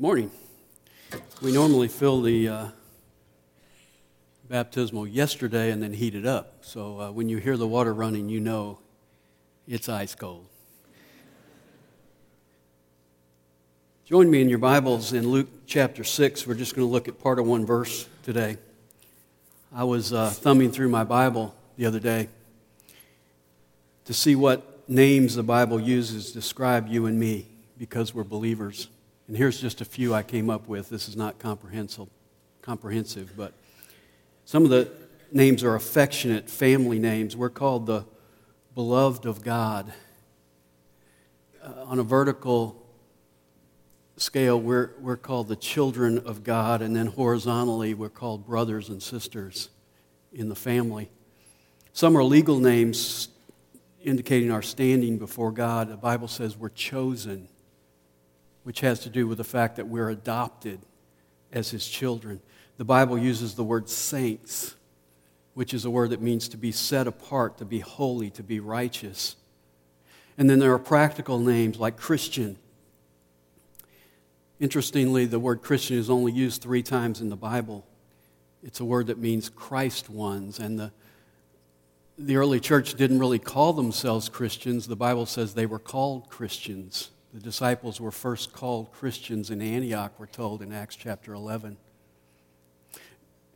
Morning. We normally fill the uh, baptismal yesterday and then heat it up. So uh, when you hear the water running, you know it's ice cold. Join me in your Bibles in Luke chapter 6. We're just going to look at part of one verse today. I was uh, thumbing through my Bible the other day to see what names the Bible uses to describe you and me because we're believers. And here's just a few I came up with. This is not comprehensive, comprehensive, but some of the names are affectionate family names. We're called the beloved of God. Uh, on a vertical scale, we're, we're called the children of God, and then horizontally, we're called brothers and sisters in the family. Some are legal names indicating our standing before God. The Bible says we're chosen which has to do with the fact that we're adopted as his children. The Bible uses the word saints, which is a word that means to be set apart, to be holy, to be righteous. And then there are practical names like Christian. Interestingly, the word Christian is only used three times in the Bible. It's a word that means Christ ones. And the, the early church didn't really call themselves Christians. The Bible says they were called Christians. The disciples were first called Christians in Antioch, we're told in Acts chapter 11.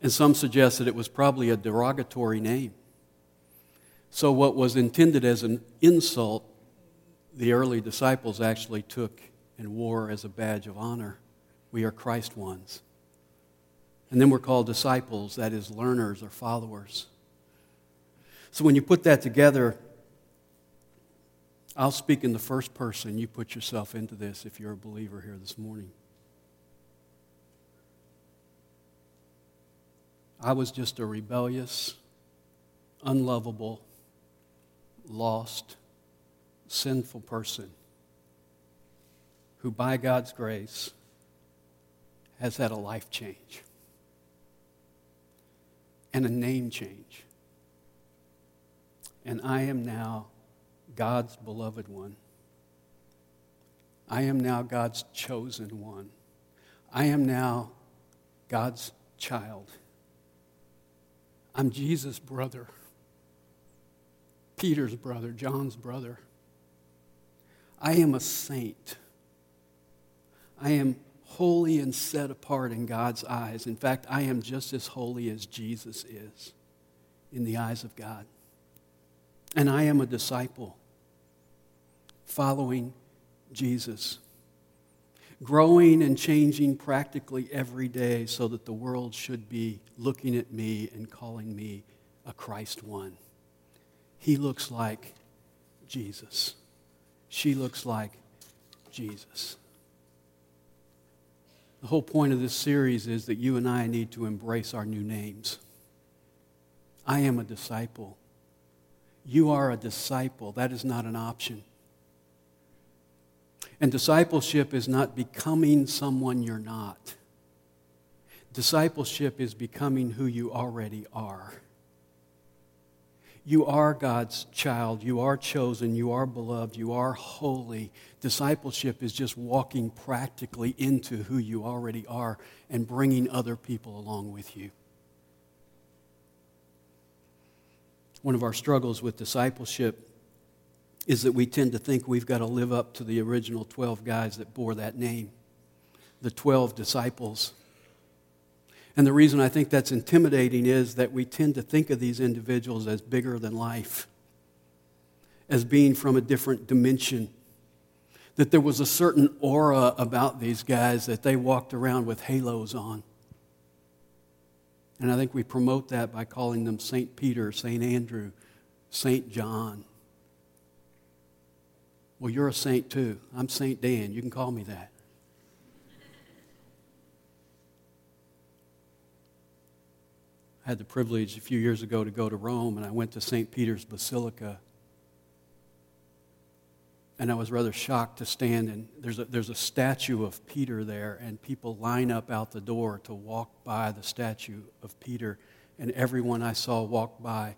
And some suggest that it was probably a derogatory name. So, what was intended as an insult, the early disciples actually took and wore as a badge of honor. We are Christ ones. And then we're called disciples, that is, learners or followers. So, when you put that together, I'll speak in the first person. You put yourself into this if you're a believer here this morning. I was just a rebellious, unlovable, lost, sinful person who, by God's grace, has had a life change and a name change. And I am now God's beloved one. I am now God's chosen one. I am now God's child. I'm Jesus' brother, Peter's brother, John's brother. I am a saint. I am holy and set apart in God's eyes. In fact, I am just as holy as Jesus is in the eyes of God. And I am a disciple following Jesus. Growing and changing practically every day so that the world should be looking at me and calling me a Christ one. He looks like Jesus. She looks like Jesus. The whole point of this series is that you and I need to embrace our new names. I am a disciple. You are a disciple. That is not an option. And discipleship is not becoming someone you're not. Discipleship is becoming who you already are. You are God's child. You are chosen. You are beloved. You are holy. Discipleship is just walking practically into who you already are and bringing other people along with you. One of our struggles with discipleship is that we tend to think we've got to live up to the original 12 guys that bore that name, the 12 disciples. And the reason I think that's intimidating is that we tend to think of these individuals as bigger than life, as being from a different dimension. That there was a certain aura about these guys that they walked around with halos on. And I think we promote that by calling them St. Peter, St. Andrew, St. John. Well, you're a saint too. I'm St. Dan. You can call me that. I had the privilege a few years ago to go to Rome, and I went to St. Peter's Basilica. And I was rather shocked to stand, and there's a, there's a statue of Peter there, and people line up out the door to walk by the statue of Peter. And everyone I saw walk by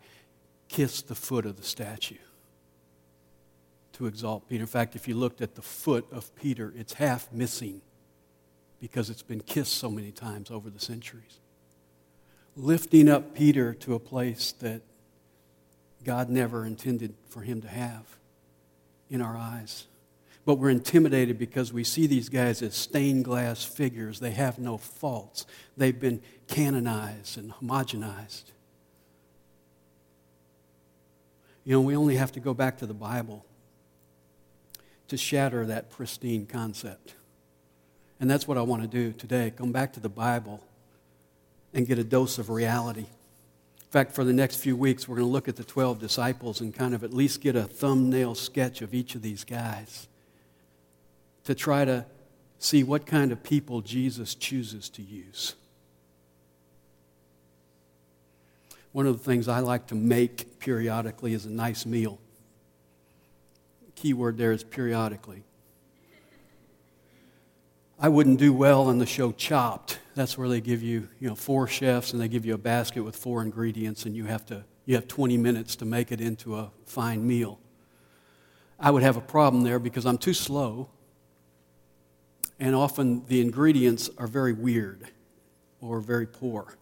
kissed the foot of the statue to exalt Peter. In fact, if you looked at the foot of Peter, it's half missing. because it's been kissed so many times over the centuries. Lifting up Peter to a place that God never intended for him to have in our eyes. But we're intimidated because we see these guys as stained glass figures. They have no faults, they've been canonized and homogenized. You know, we only have to go back to the Bible to shatter that pristine concept. And that's what I want to do today come back to the Bible and get a dose of reality. In fact, for the next few weeks, we're going to look at the 12 disciples and kind of at least get a thumbnail sketch of each of these guys to try to see what kind of people Jesus chooses to use. One of the things I like to make periodically is a nice meal. Key word there is periodically. I wouldn't do well on the show Chopped. That's where they give you, you know, four chefs and they give you a basket with four ingredients and you have to you have 20 minutes to make it into a fine meal. I would have a problem there because I'm too slow and often the ingredients are very weird or very poor.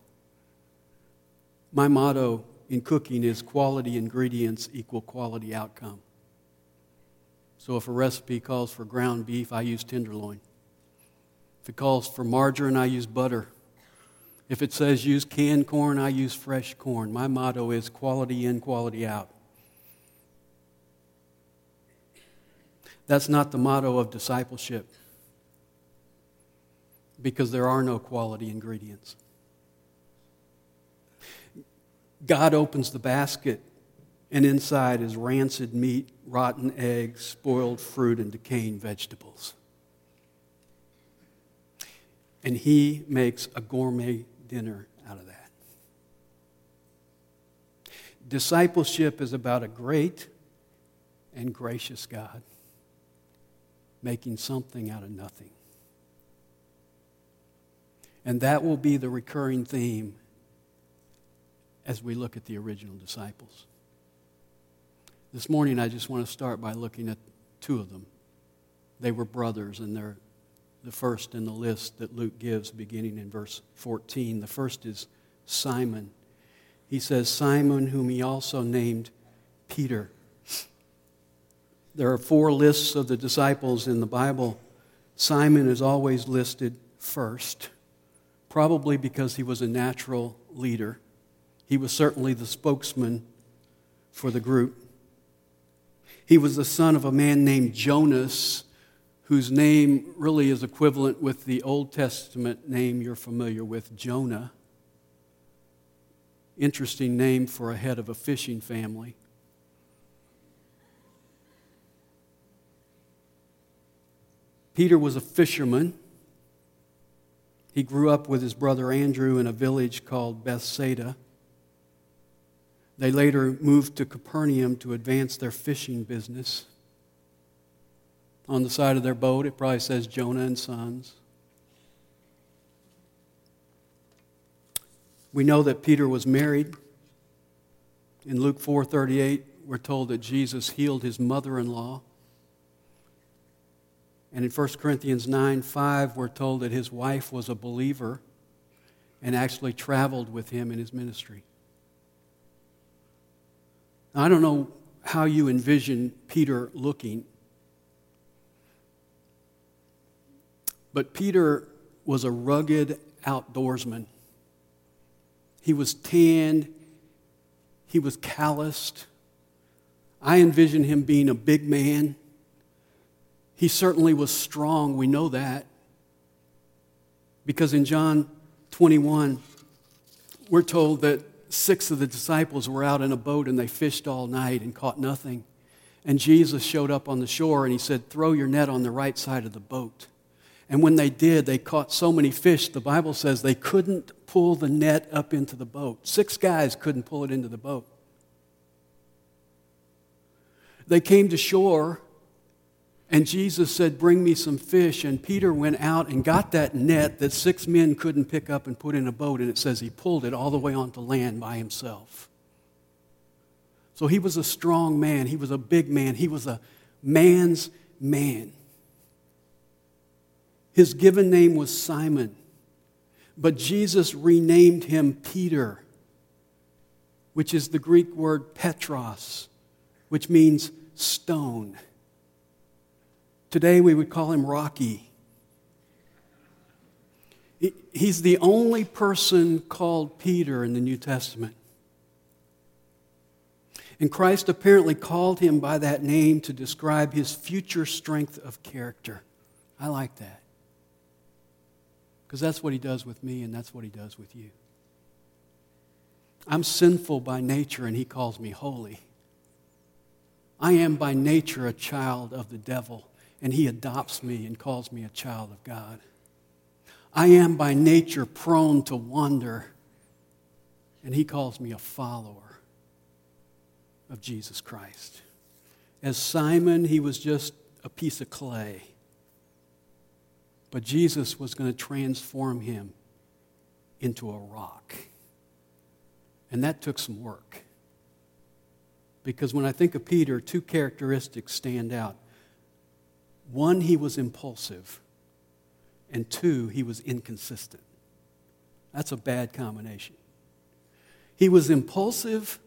My motto in cooking is quality ingredients equal quality outcome. So if a recipe calls for ground beef, I use tenderloin. If it calls for margarine, I use butter. If it says use canned corn, I use fresh corn. My motto is quality in, quality out. That's not the motto of discipleship because there are no quality ingredients. God opens the basket, and inside is rancid meat, rotten eggs, spoiled fruit, and decaying vegetables. And He makes a gourmet dinner out of that. Discipleship is about a great and gracious God making something out of nothing. And that will be the recurring theme as we look at the original disciples. This morning, I just want to start by looking at two of them. They were brothers, and they're the first in the list that Luke gives, beginning in verse 14. The first is Simon. He says, Simon, whom he also named Peter. There are four lists of the disciples in the Bible. Simon is always listed first, probably because he was a natural leader. He was certainly the spokesman for the group. He was the son of a man named Jonas, whose name really is equivalent with the Old Testament name you're familiar with, Jonah. Interesting name for a head of a fishing family. Peter was a fisherman. He grew up with his brother Andrew in a village called Bethsaida. They later moved to Capernaum to advance their fishing business. On the side of their boat, it probably says Jonah and Sons. We know that Peter was married. In Luke 4:38, we're told that Jesus healed his mother-in-law. And in 1 Corinthians 9 5, we're told that his wife was a believer and actually traveled with him in his ministry. I don't know how you envision Peter looking, but Peter was a rugged outdoorsman. He was tanned, he was calloused. I envision him being a big man. He certainly was strong, we know that. Because in John 21, we're told that six of the disciples were out in a boat and they fished all night and caught nothing. And Jesus showed up on the shore and he said, Throw your net on the right side of the boat. And when they did, they caught so many fish, the Bible says they couldn't pull the net up into the boat. Six guys couldn't pull it into the boat. They came to shore and Jesus said, Bring me some fish. And Peter went out and got that net that six men couldn't pick up and put in a boat. And it says he pulled it all the way onto land by himself. So he was a strong man. He was a big man. He was a man's man. His given name was Simon, but Jesus renamed him Peter, which is the Greek word Petros, which means stone. Today we would call him Rocky. He's the only person called Peter in the New Testament. And Christ apparently called him by that name to describe his future strength of character. I like that. Because that's what he does with me, and that's what he does with you. I'm sinful by nature, and he calls me holy. I am by nature a child of the devil, and he adopts me and calls me a child of God. I am by nature prone to wander, and he calls me a follower of Jesus Christ. As Simon, he was just a piece of clay. But Jesus was going to transform him into a rock. And that took some work. Because when I think of Peter, two characteristics stand out. One, he was impulsive, and two, he was inconsistent. That's a bad combination. He was impulsive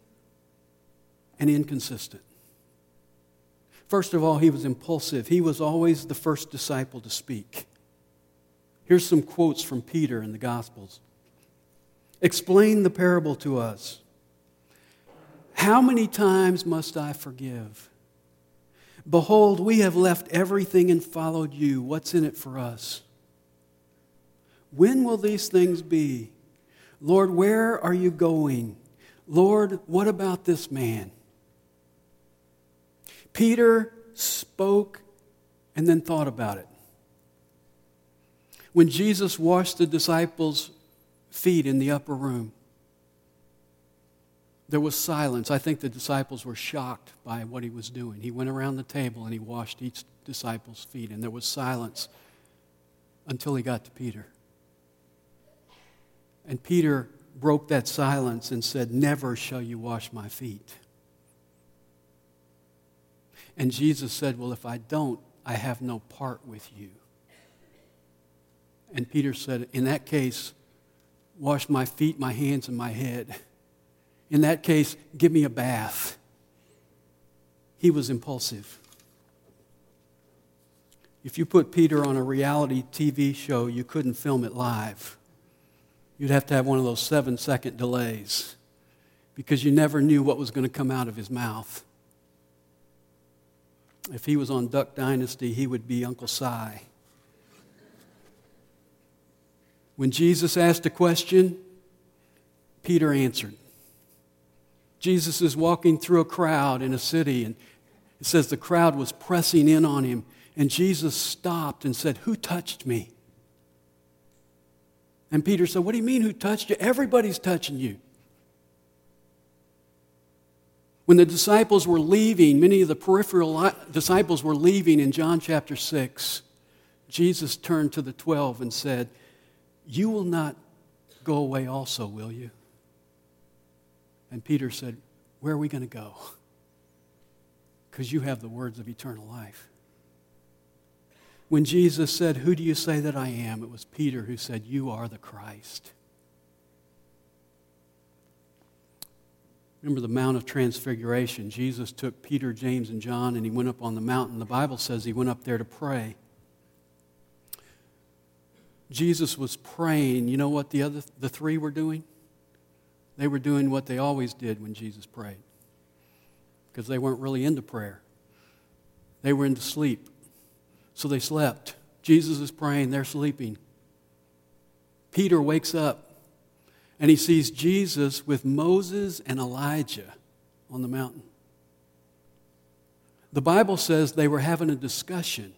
and inconsistent. First of all, he was impulsive. He was always the first disciple to speak. Here's some quotes from Peter in the Gospels Explain the parable to us. How many times must I forgive? Behold, we have left everything and followed you. What's in it for us? When will these things be? Lord, where are you going? Lord, what about this man? Peter spoke and then thought about it. When Jesus washed the disciples' feet in the upper room, there was silence. I think the disciples were shocked by what he was doing. He went around the table and he washed each disciple's feet, and there was silence until he got to Peter. And Peter broke that silence and said, Never shall you wash my feet. And Jesus said, Well, if I don't, I have no part with you. And Peter said, In that case, wash my feet, my hands, and my head. In that case, give me a bath. He was impulsive. If you put Peter on a reality TV show, you couldn't film it live. You'd have to have one of those seven second delays because you never knew what was going to come out of his mouth. If he was on Duck Dynasty, he would be Uncle Si. When Jesus asked a question, Peter answered. Jesus is walking through a crowd in a city, and it says the crowd was pressing in on him, and Jesus stopped and said, Who touched me? And Peter said, What do you mean, who touched you? Everybody's touching you. When the disciples were leaving, many of the peripheral disciples were leaving in John chapter 6, Jesus turned to the 12 and said, You will not go away also, will you? And Peter said, Where are we going to go? Because you have the words of eternal life. When Jesus said, Who do you say that I am? It was Peter who said, You are the Christ. Remember the Mount of Transfiguration. Jesus took Peter, James, and John and he went up on the mountain. The Bible says he went up there to pray. Jesus was praying. You know what the other the three were doing? They were doing what they always did when Jesus prayed. Because they weren't really into prayer. They were into sleep. So they slept. Jesus is praying, they're sleeping. Peter wakes up and he sees Jesus with Moses and Elijah on the mountain. The Bible says they were having a discussion.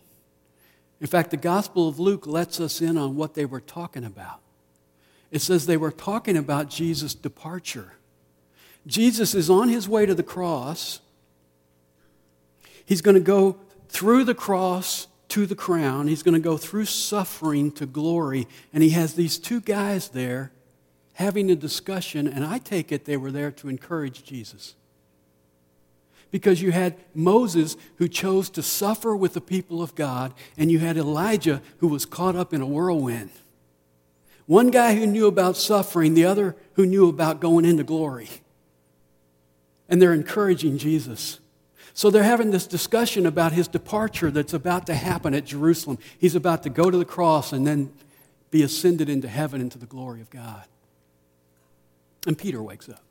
In fact, the Gospel of Luke lets us in on what they were talking about. It says they were talking about Jesus' departure. Jesus is on his way to the cross. He's going to go through the cross to the crown. He's going to go through suffering to glory. And he has these two guys there having a discussion, and I take it they were there to encourage Jesus. Because you had Moses who chose to suffer with the people of God, and you had Elijah who was caught up in a whirlwind. One guy who knew about suffering, the other who knew about going into glory. And they're encouraging Jesus. So they're having this discussion about his departure that's about to happen at Jerusalem. He's about to go to the cross and then be ascended into heaven into the glory of God. And Peter wakes up.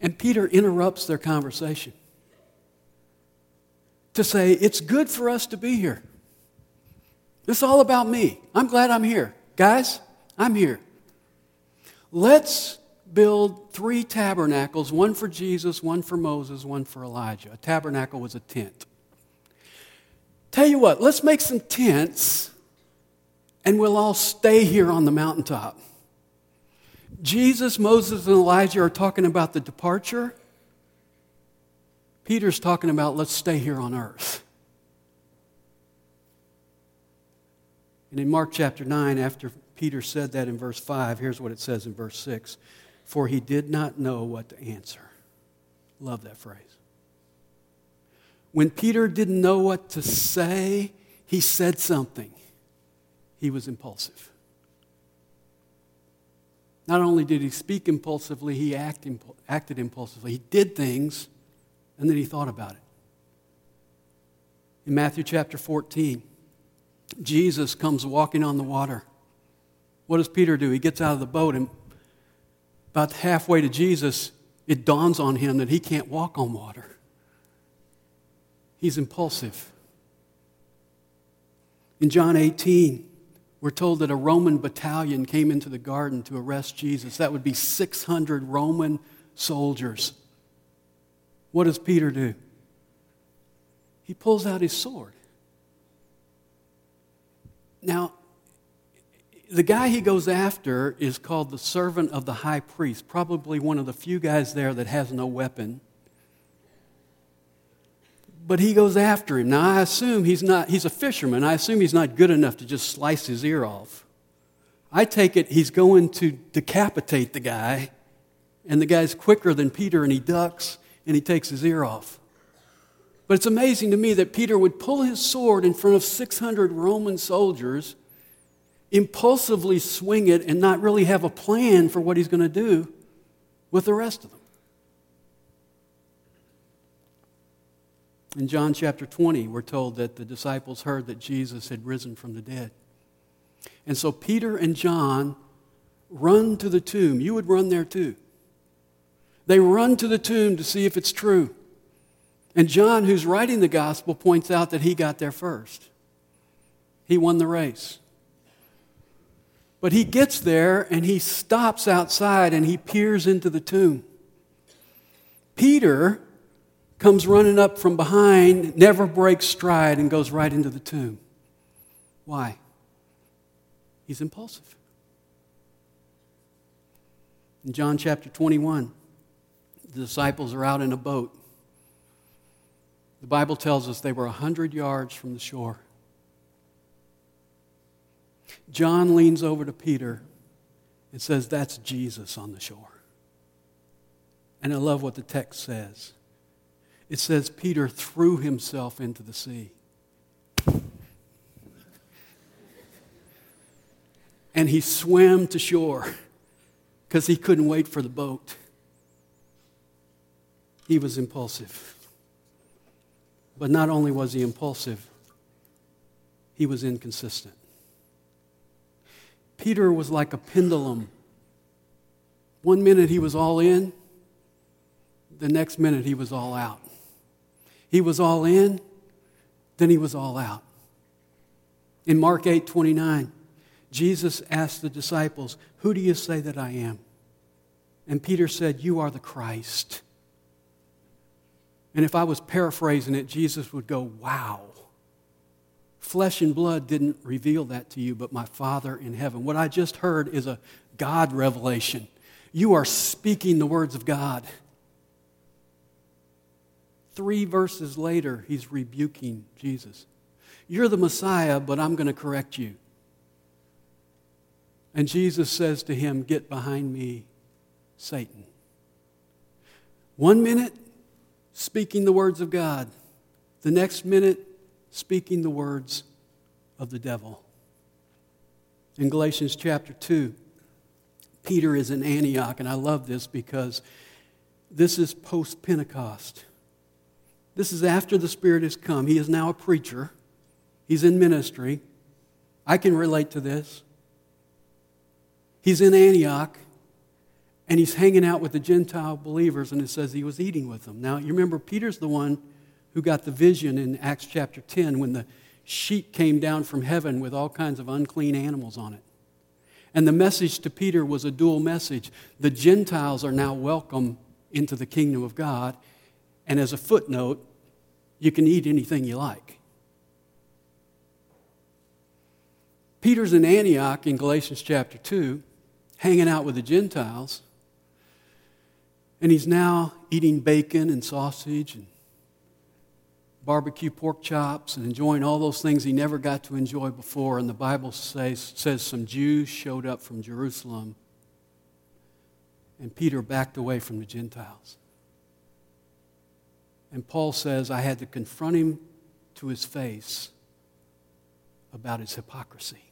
And Peter interrupts their conversation to say, It's good for us to be here. It's all about me. I'm glad I'm here. Guys, I'm here. Let's build three tabernacles one for Jesus, one for Moses, one for Elijah. A tabernacle was a tent. Tell you what, let's make some tents and we'll all stay here on the mountaintop. Jesus, Moses, and Elijah are talking about the departure. Peter's talking about let's stay here on earth. And in Mark chapter 9, after Peter said that in verse 5, here's what it says in verse 6 For he did not know what to answer. Love that phrase. When Peter didn't know what to say, he said something. He was impulsive. Not only did he speak impulsively, he act, acted impulsively. He did things and then he thought about it. In Matthew chapter 14, Jesus comes walking on the water. What does Peter do? He gets out of the boat and about halfway to Jesus, it dawns on him that he can't walk on water. He's impulsive. In John 18, we're told that a Roman battalion came into the garden to arrest Jesus. That would be 600 Roman soldiers. What does Peter do? He pulls out his sword. Now, the guy he goes after is called the servant of the high priest, probably one of the few guys there that has no weapon but he goes after him. Now, I assume he's not, he's a fisherman. I assume he's not good enough to just slice his ear off. I take it he's going to decapitate the guy, and the guy's quicker than Peter, and he ducks and he takes his ear off. But it's amazing to me that Peter would pull his sword in front of 600 Roman soldiers, impulsively swing it, and not really have a plan for what he's going to do with the rest of them. In John chapter 20, we're told that the disciples heard that Jesus had risen from the dead. And so Peter and John run to the tomb. You would run there too. They run to the tomb to see if it's true. And John, who's writing the gospel, points out that he got there first. He won the race. But he gets there and he stops outside and he peers into the tomb. Peter comes running up from behind, never breaks stride, and goes right into the tomb. Why? He's impulsive. In John chapter 21, the disciples are out in a boat. The Bible tells us they were 100 yards from the shore. John leans over to Peter and says, That's Jesus on the shore. And I love what the text says it says Peter threw himself into the sea. And he swam to shore because he couldn't wait for the boat. He was impulsive. But not only was he impulsive, he was inconsistent. Peter was like a pendulum. One minute he was all in, the next minute he was all out. He was all in, then he was all out. In Mark 8 29, Jesus asked the disciples, Who do you say that I am? And Peter said, You are the Christ. And if I was paraphrasing it, Jesus would go, Wow. Flesh and blood didn't reveal that to you, but my Father in heaven. What I just heard is a God revelation. You are speaking the words of God. Three verses later, he's rebuking Jesus. You're the Messiah, but I'm going to correct you. And Jesus says to him, Get behind me, Satan. One minute, speaking the words of God. The next minute, speaking the words of the devil. In Galatians chapter 2, Peter is in Antioch, and I love this because this is post Pentecost. This is after the Spirit has come. He is now a preacher, he's in ministry. I can relate to this. He's in Antioch and he's hanging out with the Gentile believers, and it says he was eating with them. Now, you remember, Peter's the one who got the vision in Acts chapter 10 when the sheet came down from heaven with all kinds of unclean animals on it. And the message to Peter was a dual message. The Gentiles are now welcome into the kingdom of God, and as a footnote, you can eat anything you like. Peter's in Antioch in Galatians chapter 2, hanging out with the Gentiles, and he's now eating bacon and sausage and barbecue pork chops and enjoying all those things he never got to enjoy before. And the Bible says, says some Jews showed up from Jerusalem, and Peter backed away from the Gentiles. And Paul says, I had to confront him to his face about his hypocrisy.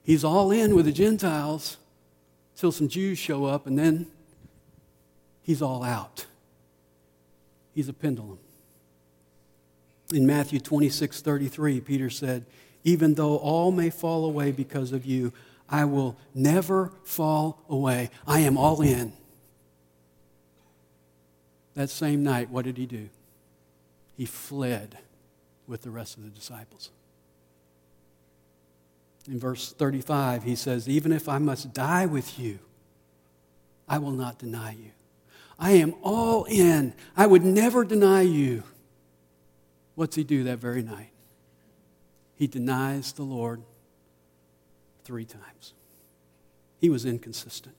He's all in with the Gentiles till some Jews show up, and then he's all out. He's a pendulum. In Matthew 26 33, Peter said, Even though all may fall away because of you, I will never fall away. I am all in. That same night, what did he do? He fled with the rest of the disciples. In verse 35, he says, Even if I must die with you, I will not deny you. I am all in. I would never deny you. What's he do that very night? He denies the Lord three times. He was inconsistent.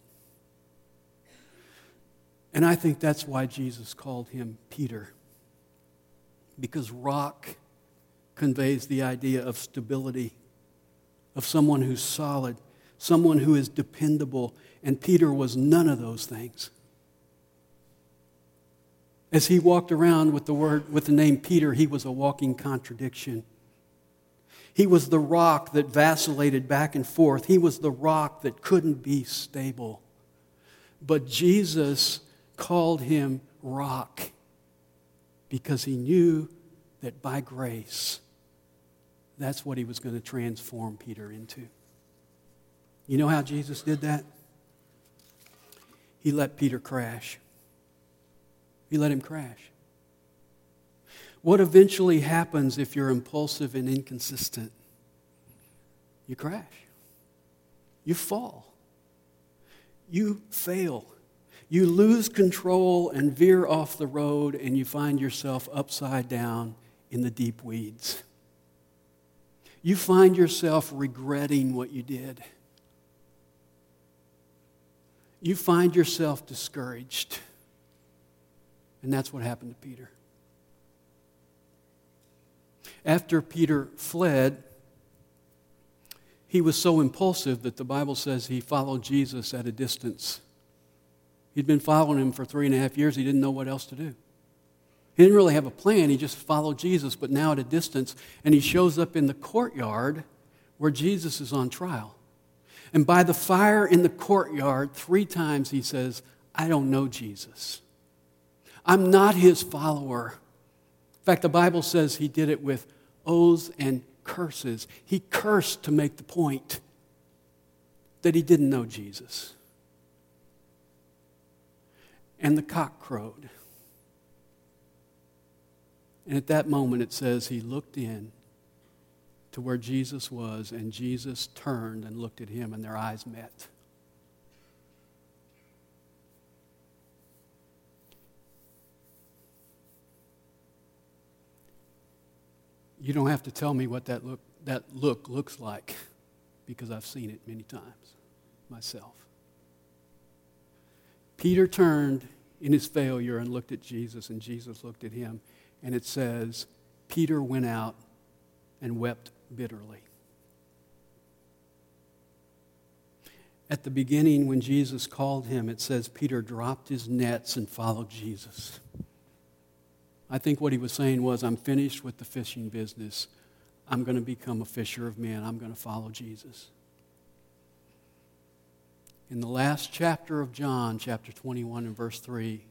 And I think that's why Jesus called him Peter. Because rock conveys the idea of stability of someone who's solid, someone who is dependable. And Peter was none of those things. As he walked around with the word with the name Peter, he was a walking contradiction. He was the rock that vacillated back and forth. He was the rock that couldn't be stable. But Jesus called him rock because he knew that by grace that's what he was going to transform Peter into. You know how Jesus did that? He let Peter crash. He let him crash. What eventually happens if you're impulsive and inconsistent? You crash. You fall. You fail. You lose control and veer off the road, and you find yourself upside down in the deep weeds you find yourself regretting what you did. You find yourself discouraged. And that's what happened to Peter. After Peter fled, he was so impulsive that the Bible says he followed Jesus at a distance. He'd been following him for three and a half years. He didn't know what else to do. He didn't really have a plan, he just followed Jesus, but now at a distance. And he shows up in the courtyard where Jesus is on trial. And by the fire in the courtyard, three times he says, I don't know Jesus. I'm not his follower. In fact, the Bible says he did it with oaths and curses. He cursed to make the point that he didn't know Jesus. And the cock crowed. And at that moment, it says he looked in to where Jesus was, and Jesus turned and looked at him, and their eyes met. You don't have to tell me what that look, that look looks like because I've seen it many times myself. Peter turned in his failure and looked at Jesus, and Jesus looked at him and it says, Peter went out and wept bitterly. At the beginning, when Jesus called him, it says Peter dropped his nets and followed Jesus. I think what he was saying was, I'm finished with the fishing business. I'm going to become a fisher of men. I'm going to follow Jesus. In the last chapter of John, chapter 21 and verse 3,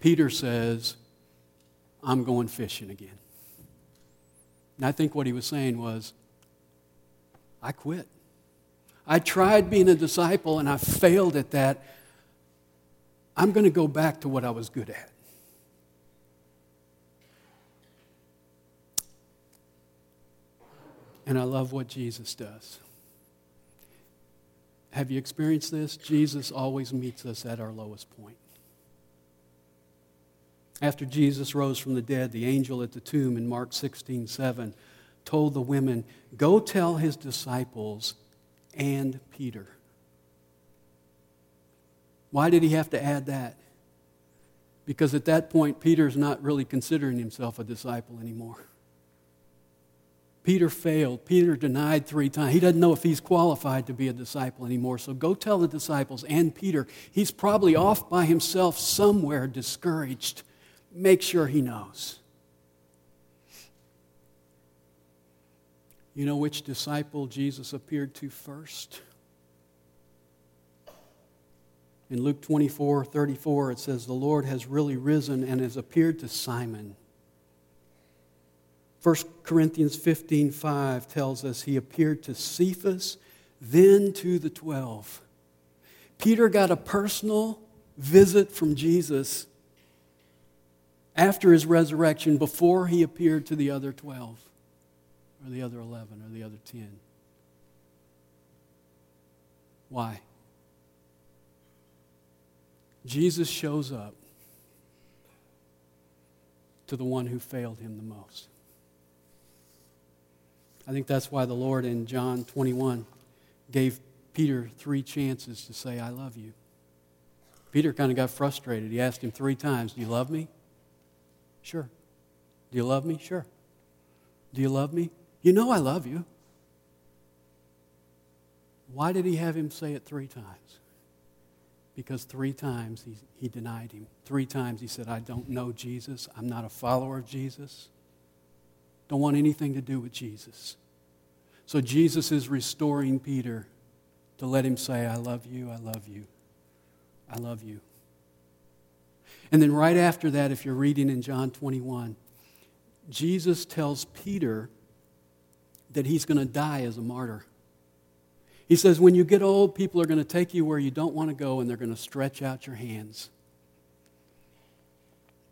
Peter says, I'm going fishing again. And I think what he was saying was, I quit. I tried being a disciple and I failed at that. I'm going to go back to what I was good at. And I love what Jesus does. Have you experienced this? Jesus always meets us at our lowest point. After Jesus rose from the dead, the angel at the tomb in Mark 16 7 told the women, Go tell his disciples and Peter. Why did he have to add that? Because at that point, Peter's not really considering himself a disciple anymore. Peter failed. Peter denied three times. He doesn't know if he's qualified to be a disciple anymore. So go tell the disciples and Peter. He's probably off by himself somewhere, discouraged. Make sure he knows. You know which disciple Jesus appeared to first? In Luke 24 34, it says, The Lord has really risen and has appeared to Simon. 1 Corinthians 15 5 tells us he appeared to Cephas, then to the 12. Peter got a personal visit from Jesus after his resurrection before he appeared to the other 12 or the other 11 or the other 10. Why? Jesus shows up to the one who failed him the most. I think that's why the Lord in John 21 gave Peter three chances to say, I love you. Peter kind of got frustrated. He asked him three times, Do you love me? Sure. Do you love me? Sure. Do you love me? You know I love you. Why did he have him say it three times? Because three times he, he denied him. Three times he said, I don't know Jesus. I'm not a follower of Jesus. Don't want anything to do with Jesus. So Jesus is restoring Peter to let him say, I love you, I love you, I love you. And then right after that, if you're reading in John 21, Jesus tells Peter that he's going to die as a martyr. He says, When you get old, people are going to take you where you don't want to go and they're going to stretch out your hands.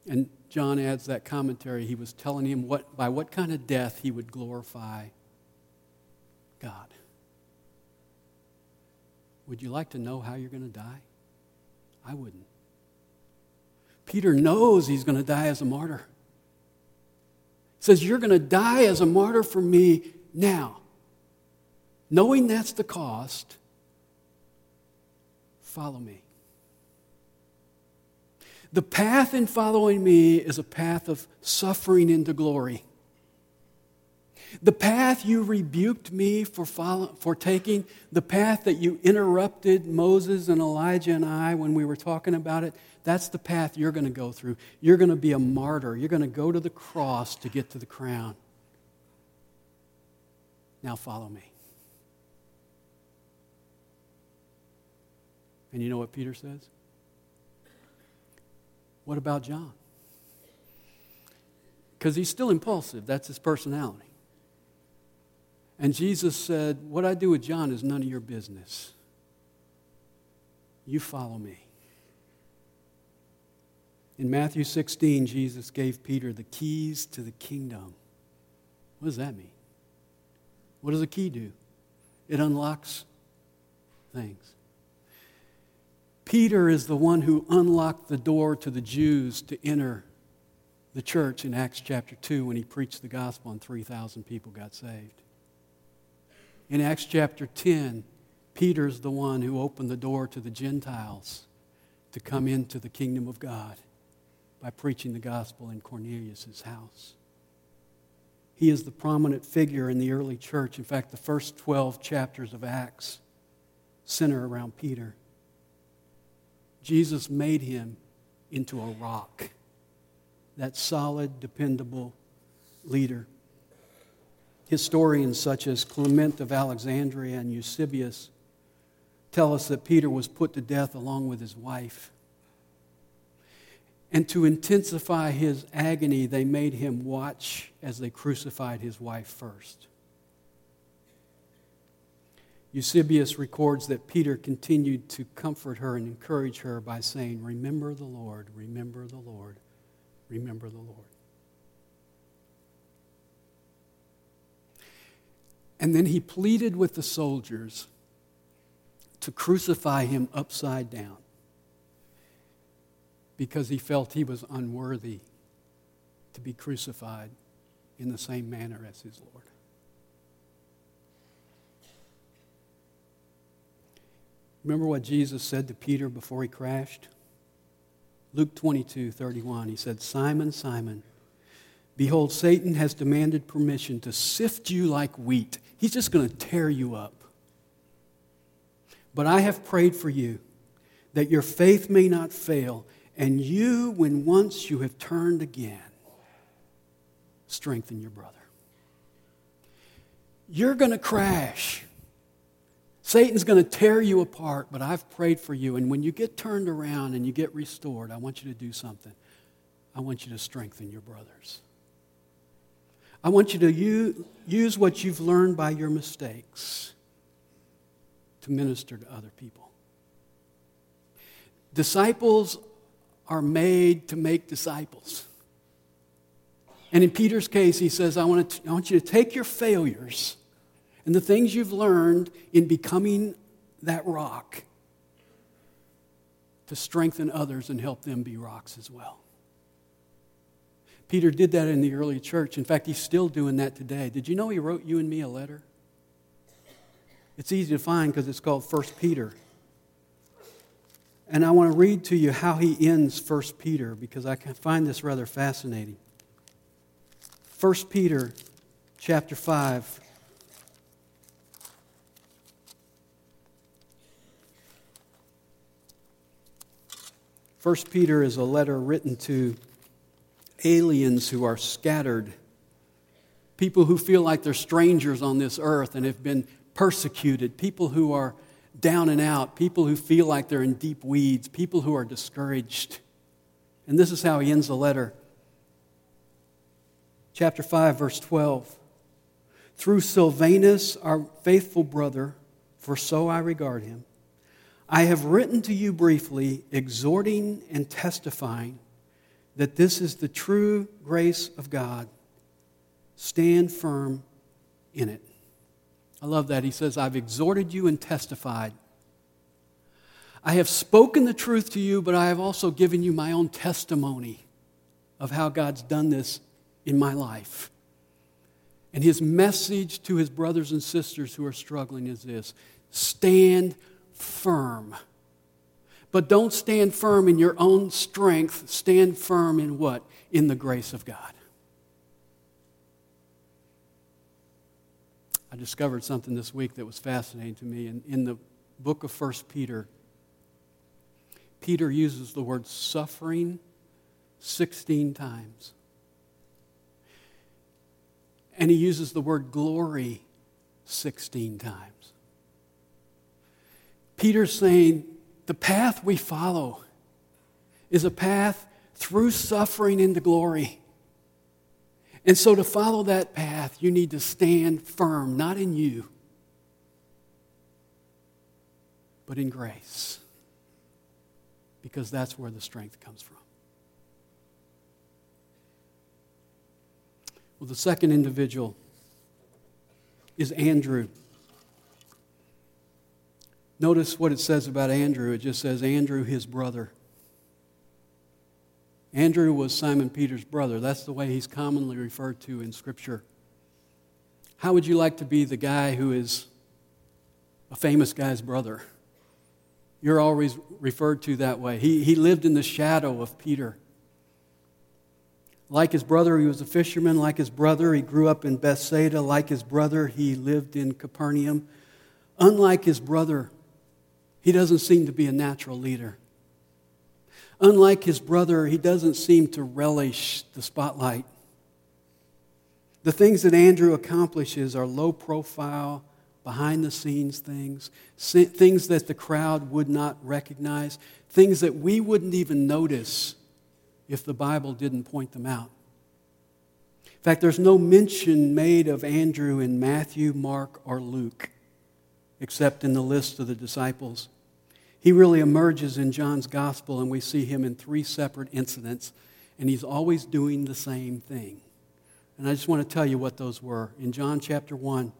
And John adds that commentary. He was telling him what, by what kind of death he would glorify God. Would you like to know how you're going to die? I wouldn't. Peter knows he's going to die as a martyr. He says, You're going to die as a martyr for me now. Knowing that's the cost, follow me. The path in following me is a path of suffering into glory. The path you rebuked me for, follow, for taking, the path that you interrupted Moses and Elijah and I when we were talking about it, that's the path you're going to go through. You're going to be a martyr. You're going to go to the cross to get to the crown. Now follow me. And you know what Peter says? What about John? Because he's still impulsive, that's his personality. And Jesus said, What I do with John is none of your business. You follow me. In Matthew 16, Jesus gave Peter the keys to the kingdom. What does that mean? What does a key do? It unlocks things. Peter is the one who unlocked the door to the Jews to enter the church in Acts chapter 2 when he preached the gospel and 3,000 people got saved. In Acts chapter 10, Peter's the one who opened the door to the Gentiles to come into the kingdom of God by preaching the gospel in Cornelius' house. He is the prominent figure in the early church. In fact, the first 12 chapters of Acts center around Peter. Jesus made him into a rock, that solid, dependable leader. Historians such as Clement of Alexandria and Eusebius tell us that Peter was put to death along with his wife. And to intensify his agony, they made him watch as they crucified his wife first. Eusebius records that Peter continued to comfort her and encourage her by saying, Remember the Lord, remember the Lord, remember the Lord. And then he pleaded with the soldiers to crucify him upside down because he felt he was unworthy to be crucified in the same manner as his Lord. Remember what Jesus said to Peter before he crashed? Luke 22 31. He said, Simon, Simon, behold, Satan has demanded permission to sift you like wheat. He's just going to tear you up. But I have prayed for you that your faith may not fail, and you, when once you have turned again, strengthen your brother. You're going to crash. Satan's going to tear you apart, but I've prayed for you. And when you get turned around and you get restored, I want you to do something. I want you to strengthen your brothers. I want you to use what you've learned by your mistakes to minister to other people. Disciples are made to make disciples. And in Peter's case, he says, I want, to, I want you to take your failures and the things you've learned in becoming that rock to strengthen others and help them be rocks as well. Peter did that in the early church. In fact, he's still doing that today. Did you know he wrote you and me a letter? It's easy to find because it's called 1 Peter. And I want to read to you how he ends 1 Peter because I find this rather fascinating. 1 Peter chapter 5 First Peter is a letter written to aliens who are scattered, people who feel like they're strangers on this earth and have been persecuted, people who are down and out, people who feel like they're in deep weeds, people who are discouraged. And this is how he ends the letter. Chapter 5, verse 12. Through Silvanus, our faithful brother, for so I regard him I have written to you briefly, exhorting and testifying that this is the true grace of God. Stand firm in it. I love that. He says, I've exhorted you and testified. I have spoken the truth to you, but I have also given you my own testimony of how God's done this in my life. And his message to his brothers and sisters who are struggling is this stand firm. But don't stand firm in your own strength. Stand firm in what? In the grace of God. I discovered something this week that was fascinating to me. In, in the book of 1 Peter, Peter uses the word suffering 16 times. And he uses the word glory 16 times. Peter's saying the path we follow is a path through suffering into glory. And so, to follow that path, you need to stand firm, not in you, but in grace. Because that's where the strength comes from. Well, the second individual is Andrew. Notice what it says about Andrew. It just says, Andrew, his brother. Andrew was Simon Peter's brother. That's the way he's commonly referred to in Scripture. How would you like to be the guy who is a famous guy's brother? You're always referred to that way. He, he lived in the shadow of Peter. Like his brother, he was a fisherman. Like his brother, he grew up in Bethsaida. Like his brother, he lived in Capernaum. Unlike his brother, He doesn't seem to be a natural leader. Unlike his brother, he doesn't seem to relish the spotlight. The things that Andrew accomplishes are low profile, behind the scenes things, things that the crowd would not recognize, things that we wouldn't even notice if the Bible didn't point them out. In fact, there's no mention made of Andrew in Matthew, Mark, or Luke, except in the list of the disciples. He really emerges in John's gospel, and we see him in three separate incidents, and he's always doing the same thing. And I just want to tell you what those were. In John chapter 1,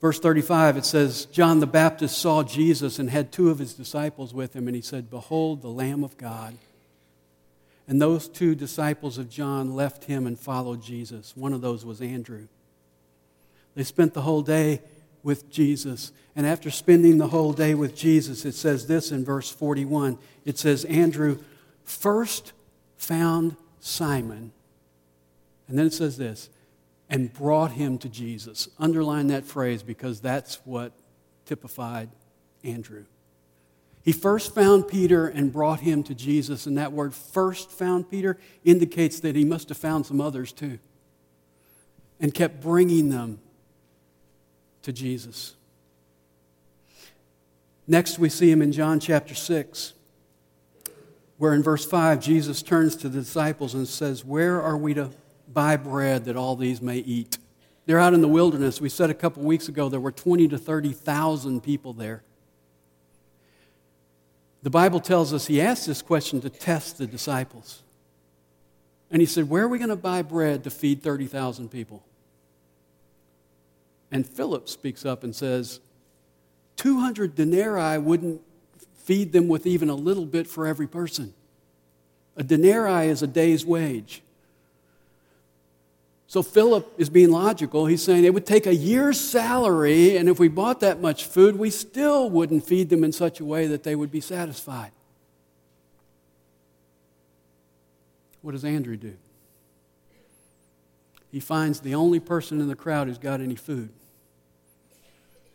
verse 35, it says, John the Baptist saw Jesus and had two of his disciples with him, and he said, Behold, the Lamb of God. And those two disciples of John left him and followed Jesus. One of those was Andrew. They spent the whole day with Jesus. And after spending the whole day with Jesus, it says this in verse 41 it says, Andrew first found Simon. And then it says this, and brought him to Jesus. Underline that phrase because that's what typified Andrew. He first found Peter and brought him to Jesus, and that word first found Peter indicates that he must have found some others too and kept bringing them to Jesus. Next, we see him in John chapter 6, where in verse 5, Jesus turns to the disciples and says, Where are we to buy bread that all these may eat? They're out in the wilderness. We said a couple weeks ago there were 20 to 30,000 people there. The Bible tells us he asked this question to test the disciples. And he said, Where are we going to buy bread to feed 30,000 people? And Philip speaks up and says, 200 denarii wouldn't feed them with even a little bit for every person. A denarii is a day's wage. So Philip is being logical. He's saying it would take a year's salary, and if we bought that much food, we still wouldn't feed them in such a way that they would be satisfied. What does Andrew do? He finds the only person in the crowd who's got any food.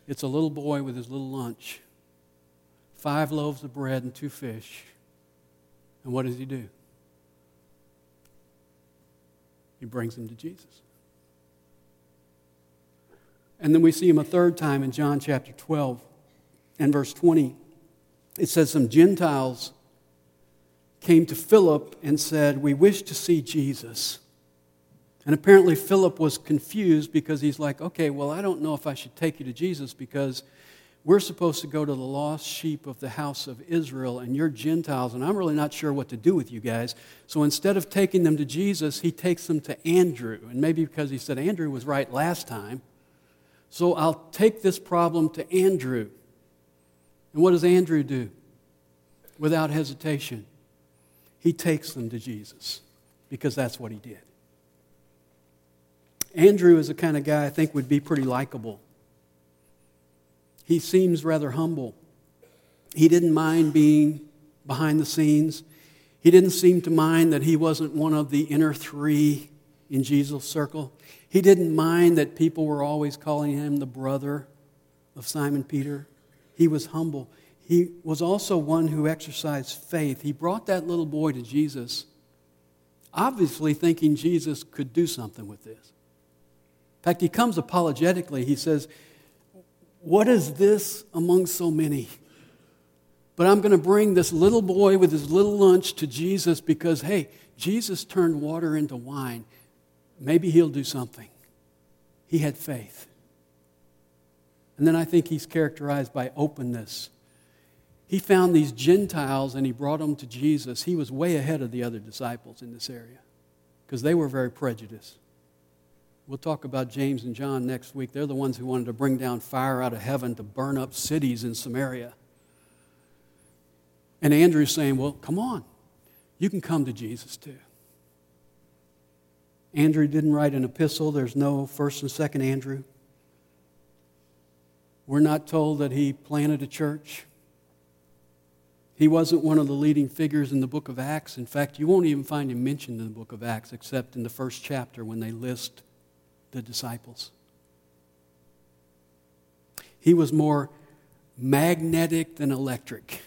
It's a little boy with his little lunch five loaves of bread and two fish. And what does he do? He brings him to Jesus. And then we see him a third time in John chapter 12 and verse 20. It says, Some Gentiles came to Philip and said, We wish to see Jesus. And apparently, Philip was confused because he's like, okay, well, I don't know if I should take you to Jesus because we're supposed to go to the lost sheep of the house of Israel, and you're Gentiles, and I'm really not sure what to do with you guys. So instead of taking them to Jesus, he takes them to Andrew. And maybe because he said Andrew was right last time. So I'll take this problem to Andrew. And what does Andrew do? Without hesitation, he takes them to Jesus because that's what he did. Andrew is the kind of guy I think would be pretty likable. He seems rather humble. He didn't mind being behind the scenes. He didn't seem to mind that he wasn't one of the inner three in Jesus' circle. He didn't mind that people were always calling him the brother of Simon Peter. He was humble. He was also one who exercised faith. He brought that little boy to Jesus, obviously thinking Jesus could do something with this. In fact, he comes apologetically. He says, What is this among so many? But I'm going to bring this little boy with his little lunch to Jesus because, hey, Jesus turned water into wine. Maybe he'll do something. He had faith. And then I think he's characterized by openness. He found these Gentiles and he brought them to Jesus. He was way ahead of the other disciples in this area because they were very prejudiced. We'll talk about James and John next week. They're the ones who wanted to bring down fire out of heaven to burn up cities in Samaria. And Andrew's saying, Well, come on. You can come to Jesus too. Andrew didn't write an epistle. There's no first and second Andrew. We're not told that he planted a church. He wasn't one of the leading figures in the book of Acts. In fact, you won't even find him mentioned in the book of Acts except in the first chapter when they list the disciples. He was more magnetic than electric.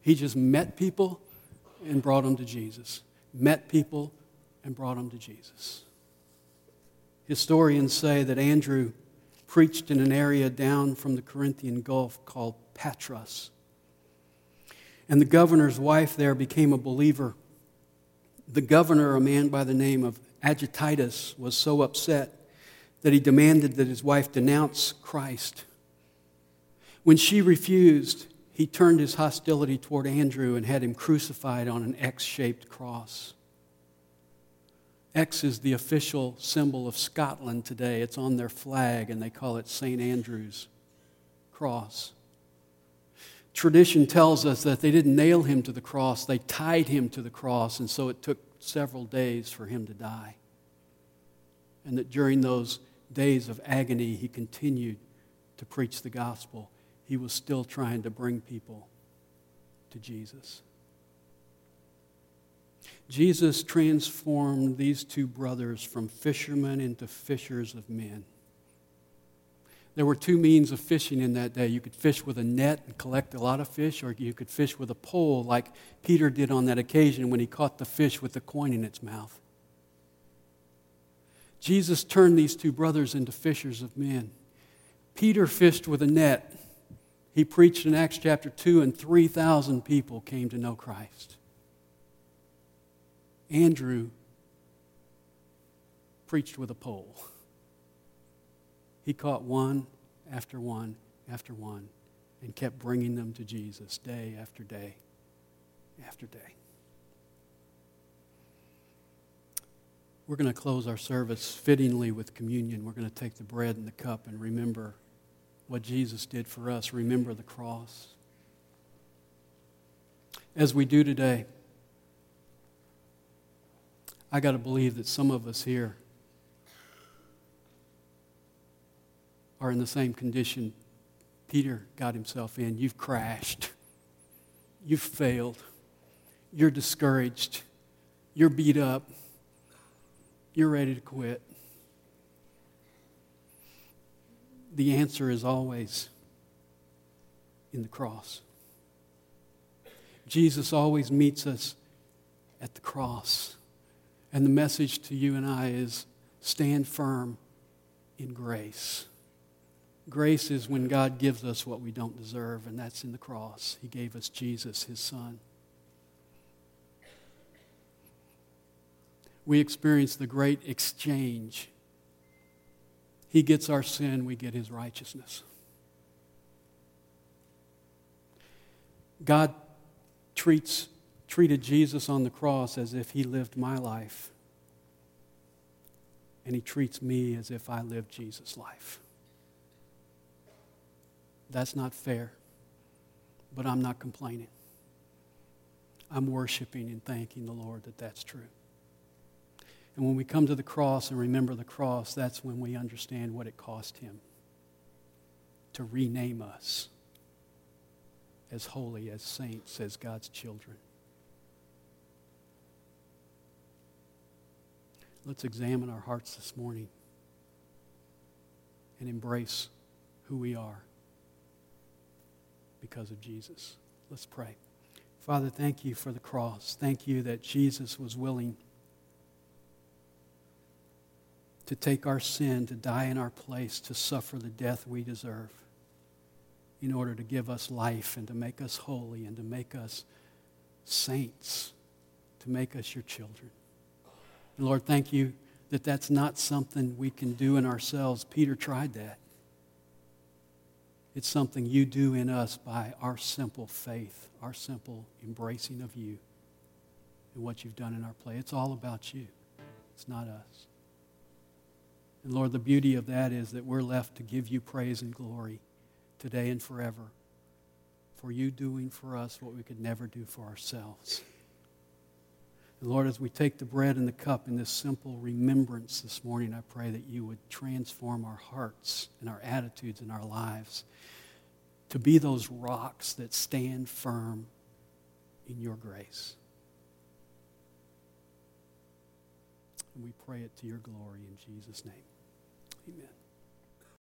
He just met people and brought them to Jesus. Met people and brought them to Jesus. Historians say that Andrew preached in an area down from the Corinthian Gulf called Patras. And the governor's wife there became a believer. The governor, a man by the name of Agititus, was so upset that he demanded that his wife denounce Christ. When she refused, he turned his hostility toward Andrew and had him crucified on an X shaped cross. X is the official symbol of Scotland today. It's on their flag, and they call it St. Andrew's cross. Tradition tells us that they didn't nail him to the cross, they tied him to the cross, and so it took several days for him to die. And that during those days of agony, he continued to preach the gospel. He was still trying to bring people to Jesus. Jesus transformed these two brothers from fishermen into fishers of men. There were two means of fishing in that day. You could fish with a net and collect a lot of fish, or you could fish with a pole, like Peter did on that occasion when he caught the fish with the coin in its mouth. Jesus turned these two brothers into fishers of men. Peter fished with a net. He preached in Acts chapter 2, and 3,000 people came to know Christ. Andrew preached with a pole. He caught one after one after one and kept bringing them to Jesus day after day after day. We're going to close our service fittingly with communion. We're going to take the bread and the cup and remember what Jesus did for us. Remember the cross. As we do today, I got to believe that some of us here are in the same condition Peter got himself in. You've crashed. You've failed. You're discouraged. You're beat up. You're ready to quit. The answer is always in the cross. Jesus always meets us at the cross. And the message to you and I is stand firm in grace. Grace is when God gives us what we don't deserve, and that's in the cross. He gave us Jesus, his son. We experience the great exchange. He gets our sin, we get his righteousness. God treats treated Jesus on the cross as if he lived my life. And he treats me as if I lived Jesus' life. That's not fair, but I'm not complaining. I'm worshiping and thanking the Lord that that's true. And when we come to the cross and remember the cross, that's when we understand what it cost him to rename us as holy, as saints, as God's children. Let's examine our hearts this morning and embrace who we are because of Jesus. Let's pray. Father, thank you for the cross. Thank you that Jesus was willing to take our sin, to die in our place, to suffer the death we deserve in order to give us life and to make us holy and to make us saints, to make us your children. And Lord, thank you that that's not something we can do in ourselves. Peter tried that. It's something you do in us by our simple faith, our simple embracing of you and what you've done in our play. It's all about you, it's not us. And Lord, the beauty of that is that we're left to give you praise and glory today and forever for you doing for us what we could never do for ourselves. Lord, as we take the bread and the cup in this simple remembrance this morning, I pray that you would transform our hearts and our attitudes and our lives to be those rocks that stand firm in your grace. And we pray it to your glory in Jesus' name. Amen.